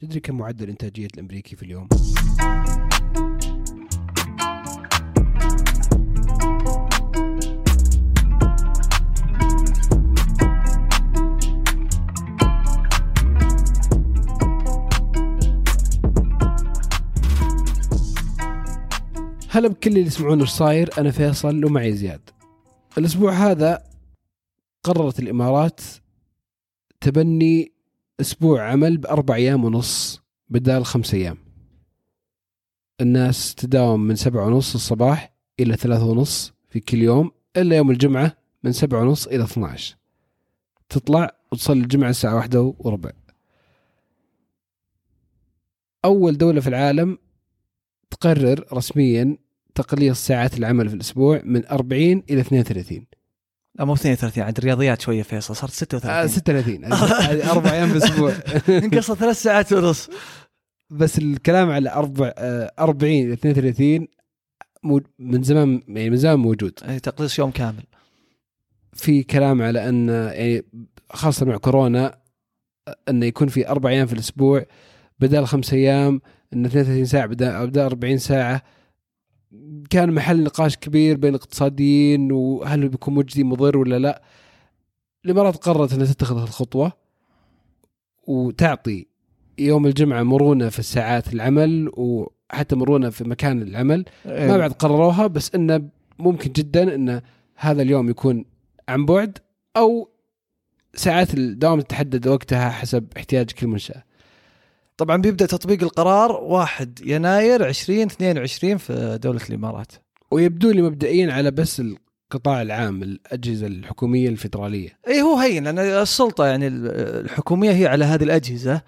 تدري كم معدل إنتاجية الأمريكي في اليوم؟ هلا بكل اللي يسمعون إيش صاير أنا فيصل ومعي زياد الأسبوع هذا قررت الإمارات تبني أسبوع عمل بأربع أيام ونص بدال خمس أيام. الناس تداوم من سبعة ونص الصباح إلى ثلاثة ونص في كل يوم إلا يوم الجمعة من سبعة ونص إلى 12 تطلع وتصلي الجمعة الساعة واحدة وربع. أول دولة في العالم تقرر رسميا تقليص ساعات العمل في الأسبوع من 40 إلى 32 لا مو 32 عاد الرياضيات شوية فيصل صارت 36 آه 36 هذه أربع أيام بالأسبوع انقصت ثلاث ساعات ونص. بس الكلام على أربع آه 40 إلى 32 مو- من زمان يعني من زمان موجود. أي تقليص يوم كامل. في كلام على أن يعني خاصة مع كورونا أنه يكون في أربع أيام في الأسبوع بدل خمس أيام أن 32 ساعة بدل بدل 40 ساعة كان محل نقاش كبير بين الاقتصاديين وهل بيكون مجدي مضر ولا لا. الإمارات قررت أنها تتخذ الخطوة وتعطي يوم الجمعة مرونة في ساعات العمل وحتى مرونة في مكان العمل. ما بعد قرروها بس انه ممكن جدا إن هذا اليوم يكون عن بعد أو ساعات الدوام تتحدد وقتها حسب احتياج كل منشأة. طبعا بيبدأ تطبيق القرار 1 يناير 2022 في دولة الإمارات. ويبدو لي مبدئيا على بس القطاع العام الأجهزة الحكومية الفدراليه. اي هو هين لأن السلطة يعني الحكومية هي على هذه الأجهزة.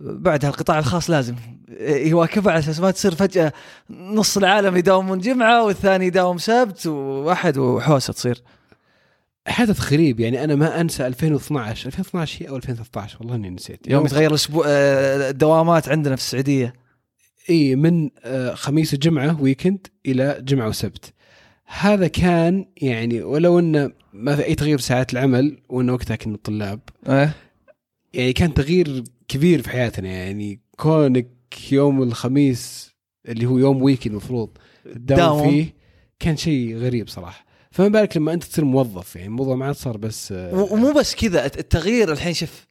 بعدها القطاع الخاص لازم يواكبها على أساس ما تصير فجأة نص العالم يداومون جمعة والثاني يداوم سبت وأحد وحوسة تصير. حدث غريب يعني أنا ما أنسى 2012 2012 هي أو 2013 والله إني نسيت. يوم يتغير الأسبوع آه، الدوامات عندنا في السعودية. إي من آه، خميس وجمعة weekend إلى جمعة وسبت. هذا كان يعني ولو انه ما في أي تغيير في ساعات العمل وانه وقتها كنا طلاب. إيه. يعني كان تغيير كبير في حياتنا. يعني كونك يوم الخميس اللي هو يوم weekend المفروض تداوم داوم. فيه كان شيء غريب صراحة. فما بالك لما أنت تصير موظف يعني الموضوع ما عاد صار بس آه، ومو بس كذا الت- التغيير الحين شوف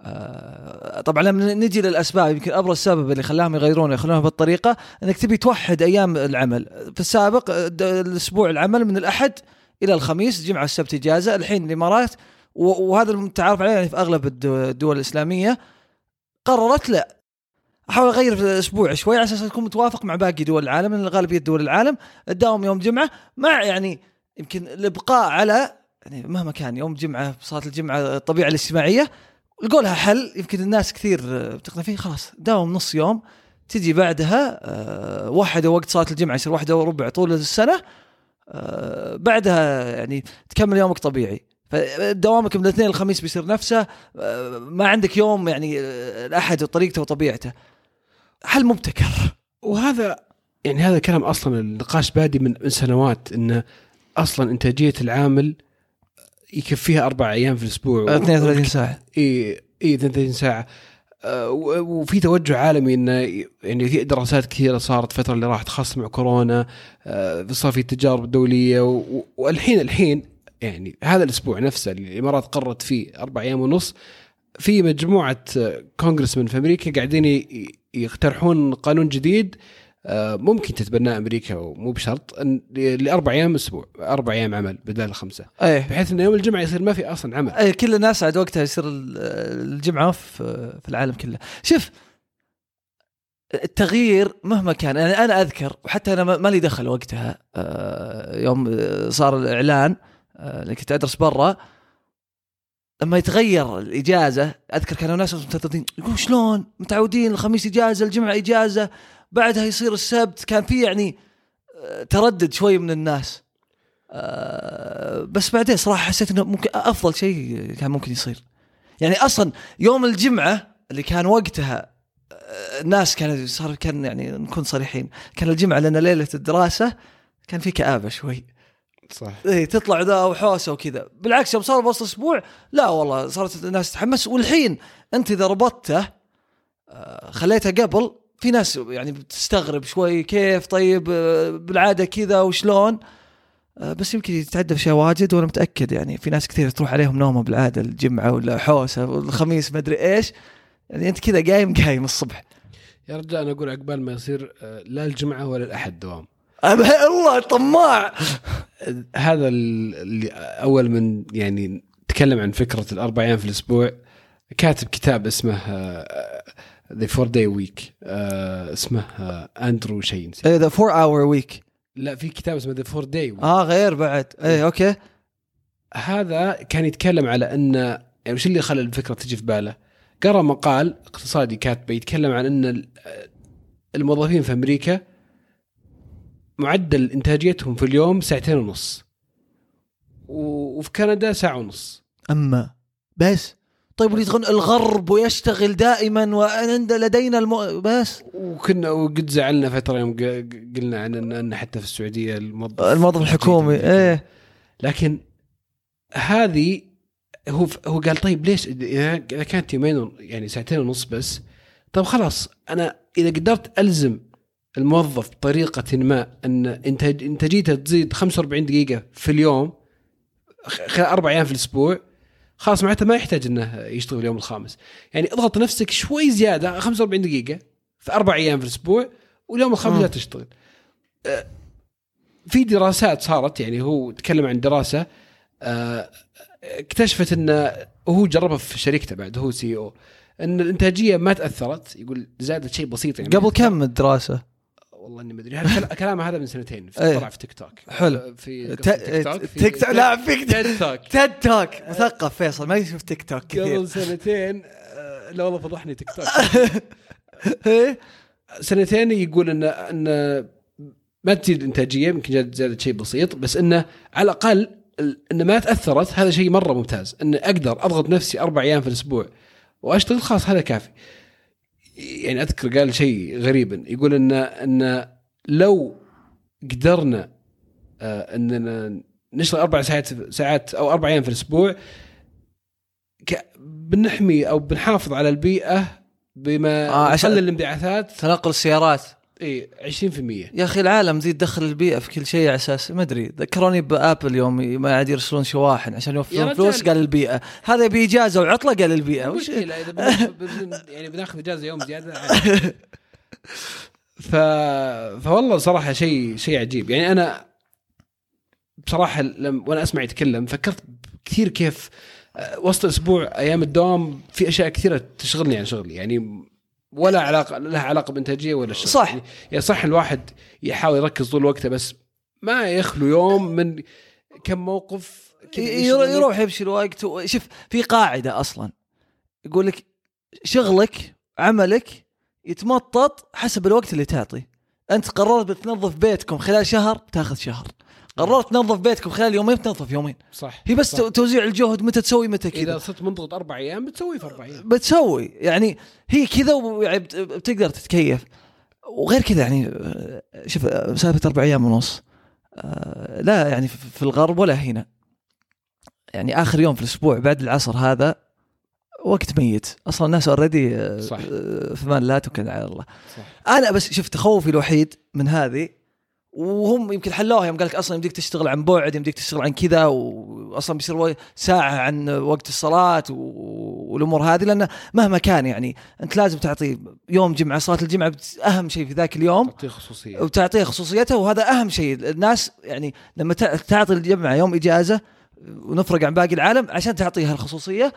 آه، طبعا لما نجي للأسباب يمكن أبرز سبب اللي خلاهم يغيرون يخلونها بالطريقة إنك تبي توحد أيام العمل. في السابق آه، الأسبوع العمل من الأحد إلى الخميس جمعة السبت إجازة الحين الامارات وهذا المتعارف عليه يعني في أغلب الدو- الدول الإسلامية. قررت لا أحاول أغير في الأسبوع شوي على أساس يكون متوافق مع باقي دول العالم لأن غالبيه دول العالم. تداوم يوم جمعة مع يعني يمكن الإبقاء على يعني مهما كان يوم جمعة صلاة الجمعة الطبيعة الاجتماعية لقوا لها حل يمكن الناس كثير آه، بتقنع فيه خلاص داوم نص يوم تجي بعدها آه، واحدة وقت صلاة الجمعة يصير واحدة وربع طول السنة آه، بعدها يعني تكمل يومك طبيعي. فدوامك من الاثنين الخميس بيصير نفسه ما عندك يوم يعني الأحد وطريقته وطبيعته. حل مبتكر. وهذا يعني هذا كلام أصلا النقاش بادي من سنوات إنه أصلا انتاجيه العامل يكفيها أربع أيام في الأسبوع. 32 ساعة. إي إي 32 ساعة. آه، وفي توجه عالمي إنه يعني في دراسات كثيرة صارت الفترة اللي راحت خاصة مع كورونا. آه، صار في تجارب دوليه والحين الحين يعني هذا الأسبوع نفسه اللي الإمارات قررت فيه أربع أيام ونص في مجموعة كونغرسمن في أمريكا قاعدين يقترحون قانون جديد آه، ممكن تتبناه أمريكا ومو بشرط إن- لأربع أيام أسبوع أربع أيام عمل بدل الخمسه إيه. بحيث انه يوم الجمعة يصير ما في أصلا عمل. اي كل الناس عاد وقتها يصير ال- الجمعة في في العالم كله. شوف التغيير مهما كان أنا أنا أذكر وحتى أنا ما لي دخل وقتها آه، يوم آه، صار الإعلان آه، اللي كنت أدرس برا. لما يتغير الإجازة أذكر كانوا ناس مترددين يقولون شلون؟ متعودين الخميس إجازة الجمعة إجازة. بعدها يصير السبت كان في يعني آه، تردد شوي من الناس. آه، بس بعدين صراحة حسيت إنه ممكن أفضل شيء كان ممكن يصير. يعني أصلا يوم الجمعة اللي كان وقتها آه، الناس كانوا صار كان يعني نكون صريحين. كان الجمعة لأن ليلة الدراسة كان في كآبة شوي. صح. إيه تطلع ذا وحوسة وكذا. بالعكس يوم صار بوسط أسبوع لا والله صارت الناس تتحمس. والحين أنت إذا ربطته خليتها قبل في ناس يعني بتستغرب شوي كيف طيب آه، بالعادة كذا وشلون؟ آه، بس يمكن يتعدى في شيء واجد وأنا متأكد يعني في ناس كثير تروح عليهم نومة بالعادة الجمعة ولا حوسة والخميس ما أدري إيش. يعني أنت كذا قايم قايم الصبح. يا رجال أنا أقول عقبال ما يصير آه، لا الجمعة ولا الأحد دوام. الله طماع. هذا ال- اللي أول من يعني تكلم عن فكرة الأربع أيام في الأسبوع كاتب كتاب اسمه The Four Day Week اسمه اندرو شيء نسيت. إيه The 4 Hour Week لا في كتاب اسمه The Four Day آه غير بعد. إيه أوكي. هذا كان يتكلم على إن يعني وش اللي خلى الفكرة تجي في باله؟ قرأ مقال اقتصادي كاتبه يتكلم عن إن ال- الموظفين في أمريكا معدل إنتاجيتهم في اليوم ساعتين ونص. وفي كندا ساعة ونص. أما بس. طيب واللي يتغن الغرب ويشتغل دائما وعند لدينا المو... بس. وكنا وقد زعلنا فترة يوم قلنا عن ان حتى في السعودية الموظف الموظف الحكومي إيه. لكن هذه هو هو قال طيب ليش؟ اذا إذا كانت يومين يعني ساعتين ونص بس طيب خلاص أنا إذا قدرت ألزم الموظف بطريقة ما إن انتاج إنتاجيته تزيد 45 دقيقة في اليوم خلال أربع أيام في الأسبوع خلاص معناته ما يحتاج إنه يشتغل اليوم الخامس يعني اضغط نفسك شوي زيادة 45 دقيقة في أربع أيام في الأسبوع واليوم الخامس. لا تشتغل أه، في دراسات صارت يعني هو تكلم عن دراسة آه، اكتشفت إنه وهو جربها في شركته بعد هو CEO إن الإنتاجية ما تأثرت يقول زادت شيء بسيط يعني قبل كم الدراسة؟ والله إني ما أدري. هذا كلا- كلام هذا من سنتين. في إيه. طلع في تيك توك حلو. في ت- قصة تيك توك في- تيك توك لا فيك تيك توك TED Talk. مثقف فيصل ما يشوف تيك توك كثير. قبل سنتين آه، لا والله فضحني تيك توك إيه؟ سنتين يقول ان إن ما تزيد الانتاجيه يمكن زاد- زادت شيء بسيط بس إنه على الأقل ال- انه ما تأثرت هذا شيء مرة ممتاز. إن أقدر أضغط نفسي أربع أيام في الأسبوع وأشتغل خلاص هذا كافي. يعني أذكر قال شيء غريبا يقول ان إن لو قدرنا آه، إننا نشتغل أربع ساعات ساعات أو أربع أيام في الأسبوع بنحمي أو بنحافظ على البيئة بما آه، عشان- الانبعاثات. تنقل السيارات. اي 20% يا أخي العالم زي تدخل البيئة في كل شيء على أساس ما أدري. ذكروني بآبل يوم ما عاد يرسلون شواحن عشان يوفرون. فلوس قال البيئة. هذا يبي إجازة وعطلة؟ قال البيئة. وش؟ يعني بناخذ إجازة يوم زيادة. ف فوالله صراحة شيء شيء عجيب. يعني أنا بصراحة لما وأنا أسمع يتكلم فكرت كثير كيف آه، وسط الأسبوع أيام الدوام في أشياء كثيرة تشغلني عن شغلي. يعني ولا علاقه لها علاقة بإنتاجية ولا شيء صح. يعني صح الواحد يحاول يركز طول وقته بس ما يخلو يوم من كم موقف. يروح يمشي الوقت و- شوف في قاعدة أصلا يقول لك شغلك عملك يتمطط حسب الوقت اللي تعطي أنت قررت بتنظف بيتكم خلال شهر تاخذ شهر قررت تنظف بيتكم خلال يومين بتنظف يومين. صح هي بس صح. تو- توزيع الجهد متى تسوي متى كذا؟ إذا صرت منضغط أربع أيام بتسوي في أربع أيام. بتسوي. يعني هي كذا ويعني بت- بتقدر تتكيف. وغير كذا يعني آه، شوف آه، سالفة أربع أيام ونص آه، لا يعني في الغرب ولا هنا. يعني آخر يوم في الأسبوع بعد العصر هذا وقت ميت. أصلا الناس already صح. في أمان الله توكل على الله. صح. أنا بس شوف تخوفي الوحيد من هذه وهم يمكن حلوها يوم قال لك أصلا يمديك تشتغل عن بعد يمديك تشتغل عن كذا واصلا بيصير ساعة عن وقت الصلاة والأمور هذه لأن مهما كان يعني أنت لازم تعطي يوم جمعة صلاة الجمعة أهم شيء في ذاك اليوم تعطيه خصوصية. وتعطيه خصوصيته وهذا أهم شيء. الناس يعني لما تع- تعطي الجمعة يوم إجازة ونفرق عن باقي العالم عشان تعطيها الخصوصية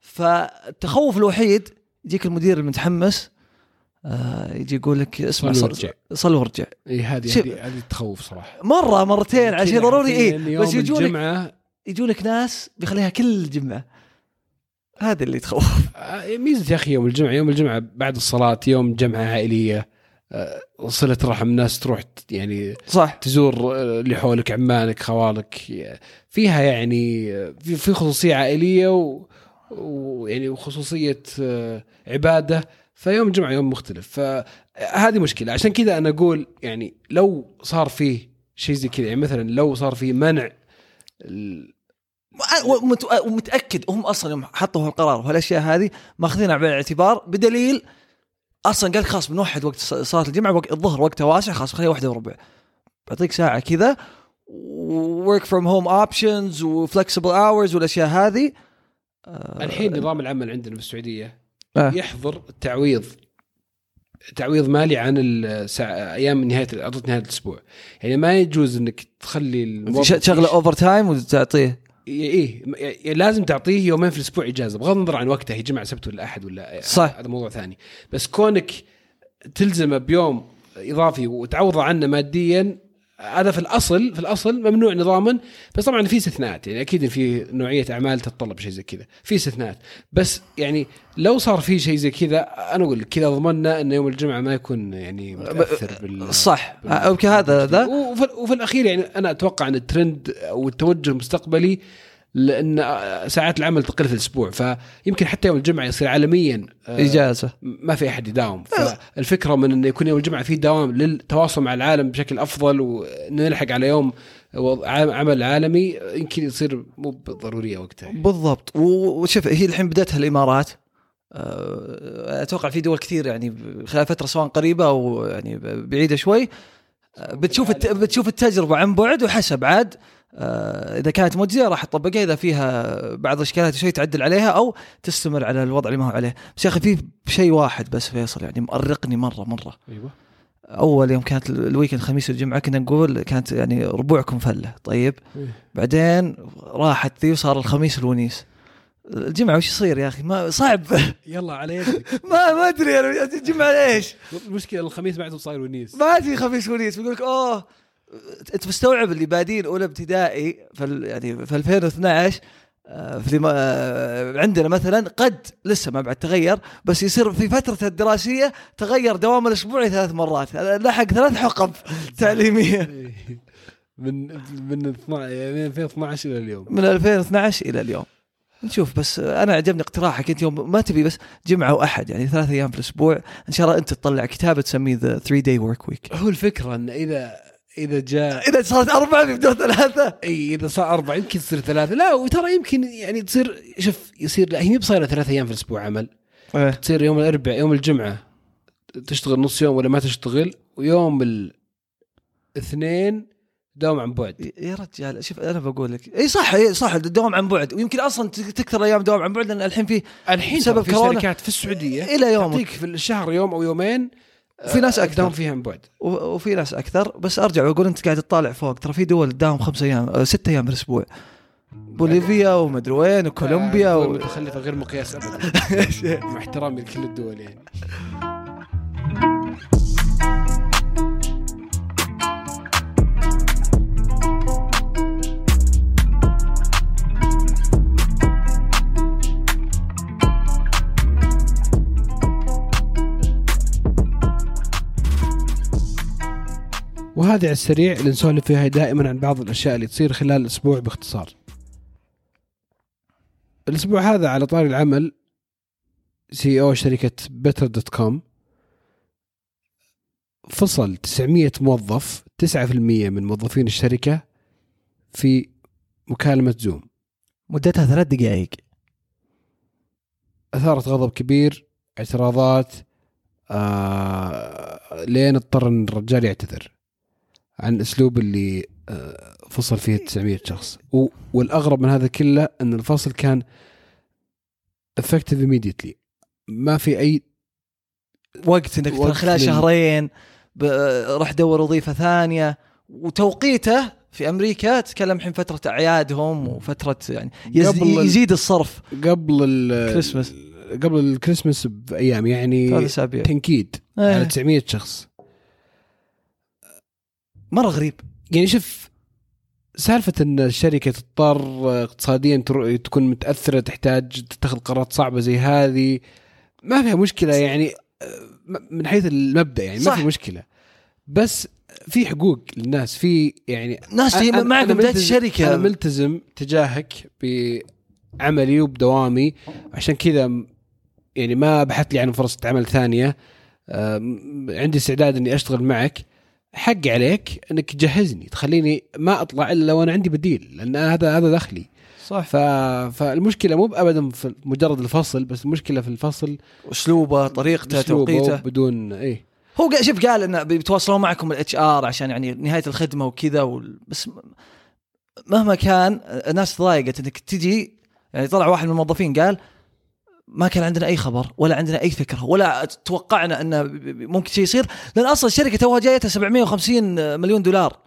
فالتخوف الوحيد يجيك المدير المتحمس يجي يقول لك اسمع صل وارجع. صل إي هذه. هذه تخوف صراحة. مره مرتين شيء كذا ضروري. يوم بس يجونك يجونك ناس بيخليها كل جمعة. هذا اللي تخوف. آه، ميزة يا أخي يوم الجمعة. يوم الجمعة بعد الصلاة يوم جمعة عائلية آه، صلة رحم الناس تروح يعني صح. تزور آه، اللي حولك عمانك خوالك. فيها يعني آه، في عائلية و- ويعني وخصوصيه آه، عبادة. فيوم الجمعة يوم مختلف. فهذه مشكلة. عشان كذا أنا أقول يعني لو صار فيه شيء زي كذا يعني مثلا لو صار في منع ال- ومت- ومتأكد هم أصلا يوم حطوا القرار وهالاشياء هذه ماخذينها بعين الاعتبار بدليل أصلا قال خلاص بنوحد وقت صلاة الجمعة وقت الظهر وقتها واسع خلاص خليها واحدة وربع. بعطيك ساعة كذا work from home options و flexible hours والأشياء هذه. آه، الحين نظام العمل عندنا في السعودية آه. يحظر التعويض تعويض مالي عن الساعة أيام نهاية عطلة نهاية الأسبوع يعني ما يجوز إنك تشغله overtime وتعطيه إيه لازم تعطيه يومين في الأسبوع إجازة بغض النظر عن وقته هي جمعه سبت ولا أحد ولا صح. هذا موضوع ثاني بس كونك تلزمه بيوم إضافي وتعوضه عنه ماديا هذا في الأصل في الأصل ممنوع نظاما بس طبعا في استثناءات يعني أكيد في نوعية أعمال تتطلب شيء زي كذا في استثناءات. بس يعني لو صار في شيء زي كذا أنا أقول لك كذا ضمننا إن يوم الجمعة ما يكون يعني متأثر بال صح. أوكي هذا ذا وفي, وفي الأخير يعني أنا أتوقع إن الترند أو التوجه المستقبلي لأن ساعات العمل تقل في الأسبوع فيمكن حتى يوم الجمعة يصير عالميا آه، إجازة. ما في أحد يداوم. فالفكرة من إنه يكون يوم الجمعة في دوام للتواصل مع العالم بشكل أفضل ونلحق على يوم عمل عالمي يمكن يصير مو ضروريه وقتها. بالضبط. وشوف هي الحين بداتها الامارات آه، أتوقع في دول كثير يعني خلال فترة سواء قريبة أو يعني بعيدة شوي آه، بتشوف. بتشوف التجربة عن بعد وحسب عاد إذا كانت مجزية راح تطبقها إذا فيها بعض الإشكالات شوي تعدل عليها أو تستمر على الوضع اللي ما هو عليه. بس يا أخي في شيء واحد بس فيصل يعني مؤرقني مرة مرة. أيوه. أول يوم كانت ال- ال weekend خميس والجمعة كنا نقول كانت يعني ربوعكم فلة. طيب. بعدين راحت ذي وصار الخميس الونيس. الجمعة وش يصير يا أخي؟ ما صعب. يلا على يدك. ما ما أدري أنا الجمعة ليش؟ المشكلة الخميس بعده صاير ونيس. ما في خميس ونيس. بيقول لك أوه أنت مستوعب اللي بادين أولى ابتدائي في يعني في 2012 آه، في آه، عندنا مثلا قد لسه ما بعد تغير بس يصير في فترة الدراسية تغير دوام الأسبوعي ثلاث مرات لحق ثلاث حقب تعليمية. من من 12 يعني 2012 إلى اليوم. من 2012 إلى اليوم. نشوف بس أنا عجبني اقتراحك أنت يوم ما تبي بس جمعة وأحد يعني ثلاث أيام في الأسبوع إن شاء الله أنت تطلع كتاب تسميه The 3 Day Work Week هو الفكرة إن إذا إذا جاء إذا صارت أربعة بيبدون ثلاثة إي إذا صار أربعة يمكن تصير ثلاثة. لا وترى يمكن يعني تصير شوف يصير لا هي مو بصايرة ثلاث أيام في الأسبوع عمل. تصير يوم الاربعاء يوم الجمعة تشتغل نص يوم ولا ما تشتغل ويوم الاثنين دوم عن بعد. يا رجال شوف أنا بقول لك. إي صح إي صح الدوام عن بعد. ويمكن أصلا تكثر أيام دوام عن بعد لأن الحين في الحين بسبب في كورونا. شركات في السعودية إلى يومك. تعطيك في الشهر يوم أو يومين وفي ناس آه، أكثر. دوم فيها عن بعد. وفي ناس أكثر. بس أرجع وأقول أنت قاعد تطالع فوق. ترى في دول تداوم خمس أيام آه، ست أيام في الأسبوع. بوليفيا ومدري وين وكولومبيا آه، و... متخلفه غير مقياس ابدا. مع احترامي لكل الدول يعني. وهذه على السريع اللي نسولف فيها دائما عن بعض الأشياء اللي تصير خلال الأسبوع باختصار. الأسبوع هذا على طاري العمل CEO شركة Better.com فصل 900 موظف 9% من موظفين الشركة في مكالمة Zoom مدتها ثلاث دقائق. أثارت غضب كبير اعتراضات آه لين اضطر الرجال يعتذر. عن الأسلوب اللي آه فصل فيه 900 شخص. والأغرب من هذا كله أن الفصل كان effective immediately. ما في أي وقت إنك وقت خلال لل- شهرين ب... روح دور وظيفة ثانية. وتوقيته في أمريكا تتكلم الحين فترة أعيادهم وفترة يعني يز... قبل يزيد الصرف. قبل ال كريسماس. قبل الكريسماس بأيام يعني ثلاث أسابيع. تنكيد على إيه. 900 شخص. مرة غريب. يعني شوف سالفة إن الشركة تضطر اقتصاديا تكون متأثرة تحتاج تتخذ قرارات صعبة زي هذه ما فيها مشكلة يعني من حيث المبدأ يعني ما. في مشكلة. بس في حقوق للناس في يعني ناس أنا- معك بداية ملتزم- الشركة. أنا ملتزم تجاهك بعملي وبدوامي عشان كذا يعني ما بحث لي عن فرصة عمل ثانية. أم، عندي استعداد إني أشتغل معك. حقي عليك انك تجهزني تخليني ما اطلع إلا وأنا عندي بديل لأن هذا هذا دخلي. صح. ف... فالمشكلة مو ابدا في مجرد الفصل بس المشكلة في الفصل. أسلوبه طريقته توقيته. بدون إيه. هو شوف قال إنه بيتواصلون معكم ال HR عشان يعني نهاية الخدمة وكذا وال- بس مهما كان الناس تضايقت إنك تجي يعني طلع واحد من الموظفين قال ما كان عندنا أي خبر ولا عندنا أي فكرة ولا توقعنا انه ممكن شيء يصير. لأن أصلا الشركة توها جايتها 750 مليون دولار.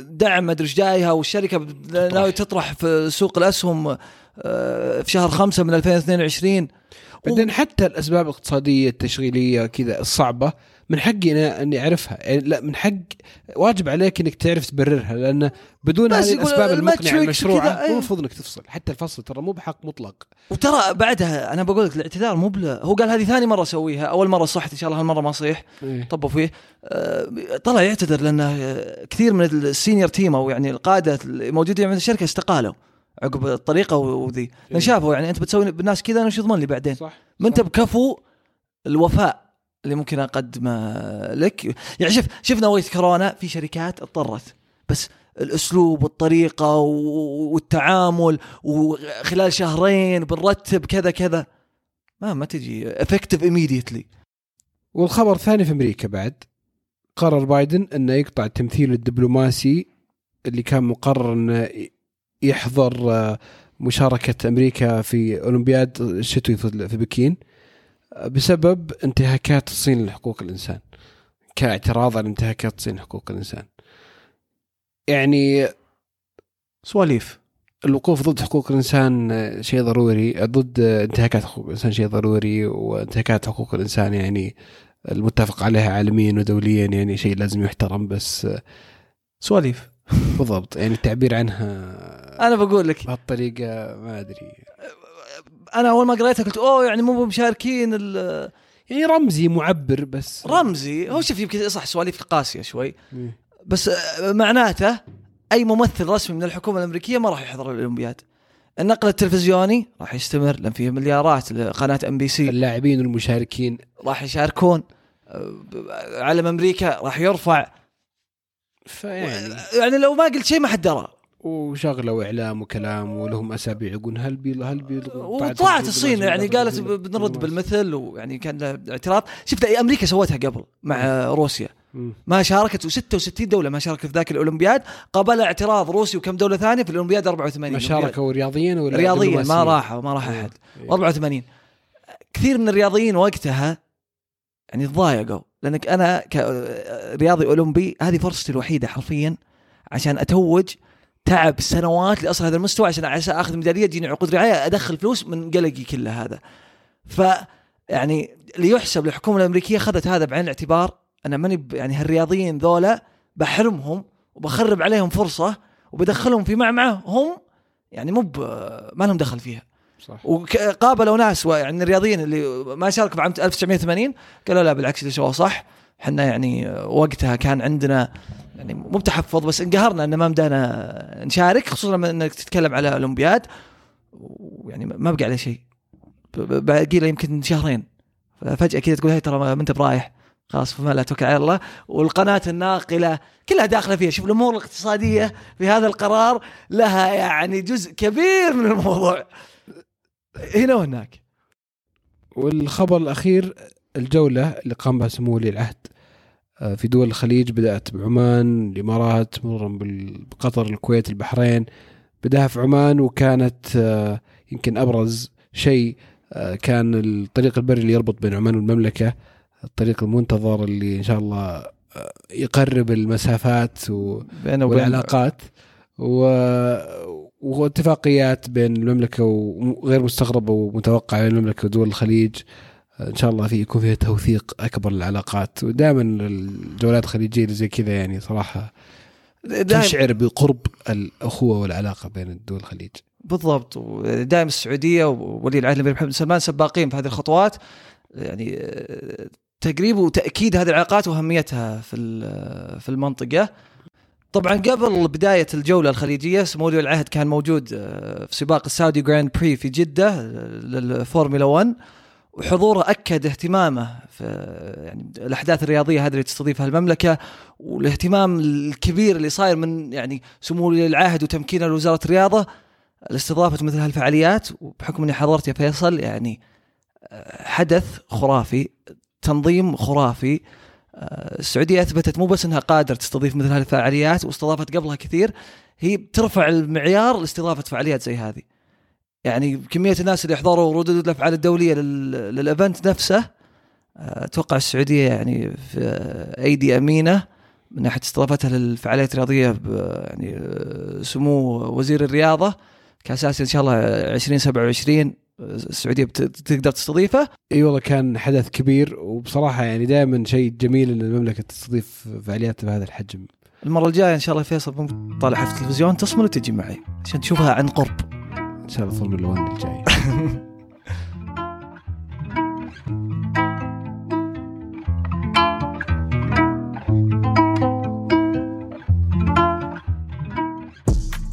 دعم ما ادري إيش جايها والشركة ناوي تطرح في سوق الأسهم آه، في شهر خمسة من 2022 بعدين حتى الأسباب الاقتصاديه التشغيلية كذا الصعبة. من حقي أنا إني أعرفها. يعني لا من حق واجب عليك إنك تعرف تبررها لأن بدون هذه الأسباب المقنعة المشروعة أيه. مو المفروض إنك تفصل. حتى الفصل ترى مو بحق مطلق. وترى بعدها أنا بقول لك الاعتذار مو بلا هو قال هذه ثاني مرة أسويها أول مرة صحت إن شاء الله هالمرة ما صيح إيه. طبوا فيه طلع يعتذر لأنه كثير من السينيور تيم أو يعني القادة الموجودين من الشركة استقالوا عقب الطريقة وذي. لأن إيه. شافوا يعني أنت بتسوي بالناس كذا أنا وش يضمن لي بعدين؟ صح ما أنت بكفو الوفاء. اللي ممكن أقدمه لك. يعني شوف شفنا وقت كورونا في شركات اضطرت بس الأسلوب والطريقة والتعامل وخلال شهرين بنرتب كذا كذا. ما ما تجي effective immediately والخبر الثاني في أمريكا بعد قرر بايدن إنه يقطع التمثيل الدبلوماسي اللي كان مقرر إنه يحضر آه، مشاركة أمريكا في أولمبياد الشتوي في بكين. بسبب انتهاكات الصين لحقوق الإنسان كاعتراض على انتهاكات الصين لحقوق الإنسان. يعني سواليف. الوقوف ضد حقوق الإنسان شيء ضروري ضد انتهاكات حقوق الإنسان شيء ضروري وانتهاكات حقوق الإنسان يعني المتفق عليها عالميا ودوليا يعني شيء لازم يحترم بس سواليف. بالضبط يعني التعبير عنها أنا بقول لك. بهالطريقة ما أدري. أنا أول ما قريتها قلت أوه يعني مو مشاركين ال- يعني رمزي معبر بس. رمزي؟ هو شوف يمكن صح سواليف قاسية شوي. إيه. بس آه، معناته أي ممثل رسمي من الحكومة الأمريكية ما راح يحضر الأولمبياد. النقل التلفزيوني راح يستمر لأن فيه مليارات لقناة NBC اللاعبين والمشاركين. راح يشاركون آه، علم أمريكا راح يرفع. فيعني. يعني لو ما قلت شيء ما حد درى. وشغلة وإعلام وكلام ولهم أسابيع يقول هل بي هل بعد وطلعت الصين يعني قالت؟ بنرد بالمثل ويعني كان اعتراض شفت أمريكا سوتها قبل مع روسيا. ما شاركت و66 دولة ما شاركت في ذاك الأولمبياد قابل اعتراض روسي وكم دولة ثانية في الأولمبياد 84 ما شاركوا رياضيا ولا رياضيا ما؟ راحوا ما راح أحد إيه. 84 كثير من الرياضيين وقتها يعني تضايقوا لأنك أنا كرياضي أولمبي هذه فرصتي الوحيدة حرفيا عشان أتوج تعب سنوات لأصل هذا المستوى عشان عشان أخذ ميدالية تجيني عقود رعاية أدخل فلوس من قلقي كله هذا. ف يعني ليحسب للحكومه الأمريكية اخذت هذا بعين الاعتبار. أنا ماني يعني هالرياضيين ذولا بحرمهم وبخرب عليهم فرصة وبدخلهم في معمعه هم يعني مو ما لهم دخل فيها. صح. وقابلوا ناس يعني الرياضيين اللي ما شاركوا بعام 1980 قالوا لا بالعكس اللي سواه صح. إحنا يعني وقتها كان عندنا يعني مو بتحفظ بس انقهرنا ان ما مدانا نشارك خصوصا لما إنك تتكلم على اولمبياد ويعني ما بقى عليه شيء. باقي له يمكن شهرين. فجاه كذا تقول هي ترى ما أنت برايح. خلاص فما لا توكل على الله. والقناة الناقلة كلها داخلة فيها. شوف الأمور الاقتصادية في هذا القرار لها يعني جزء كبير من الموضوع. هنا وهناك. والخبر الأخير الجولة اللي قام بها سمو ولي العهد. في دول الخليج بدأت بعمان الإمارات مرورا بال- بقطر الكويت البحرين. بدأها في عمان وكانت آه، يمكن أبرز شيء آه، كان الطريق البري اللي يربط بين عمان والمملكة الطريق المنتظر اللي إن شاء الله آه، يقرب المسافات و والعلاقات. و... واتفاقيات بين المملكة وغير مستغربة ومتوقعة بين المملكة ودول الخليج. إن شاء الله في يكون فيها توثيق أكبر للعلاقات. ودائما الجولات الخليجية زي كذا يعني صراحة تشعر بقرب الأخوة والعلاقة بين الدول الخليج. بالضبط. ودائما السعودية وولي العهد الأمير محمد بن سلمان سباقين في هذه الخطوات. يعني تقريب وتأكيد هذه العلاقات وأهميتها في في المنطقة. طبعا قبل بداية الجولة الخليجية سمو ولي العهد كان موجود آه، في سباق ال Saudi Grand Prix في جدة آه، للفورمولا 1 وحضوره أكد اهتمامه في يعني الأحداث الرياضية هذه اللي تستضيفها المملكة والاهتمام الكبير اللي صاير من يعني سمو ولي العهد وتمكينه لوزارة الرياضة لاستضافه مثل هالفعاليات وبحكم إني حضرت يا فيصل يعني آه، حدث خرافي تنظيم خرافي آه، السعودية أثبتت مو بس إنها قادرة تستضيف مثل هالفعاليات واستضافت قبلها كثير هي بترفع المعيار لاستضافة فعاليات زي هذه. يعني كمية الناس اللي حضروا وردود الأفعال الدولية للإيفنت نفسه آه، أتوقع السعودية يعني في أيدي أمينة من ناحية استضافتها للفعاليات الرياضية يعني آه، سمو وزير الرياضة كأساس إن شاء الله 2027 السعودية بتقدر تستضيفه. أي والله كان حدث كبير وبصراحة يعني دائما شيء جميل إن المملكة تستضيف فعاليات بهذا الحجم. المرة الجاية إن شاء الله فيصل طالع في التلفزيون تصمل وتجي معي عشان تشوفها عن قرب. الله فورمولا 1 الجاي.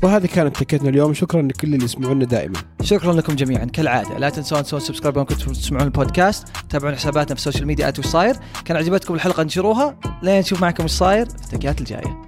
وهذه كانت حكايتنا اليوم. شكرا لكل اللي يسمعونا دائما. شكرا لكم جميعا. كالعادة لا تنسون تسوون subscribe كنتم تسمعون البودكاست. تابعون حساباتنا في ال social media وش صاير. كان عجبتكم الحلقة انشروها. لين نشوف معكم وش صاير في التكيات الجاية.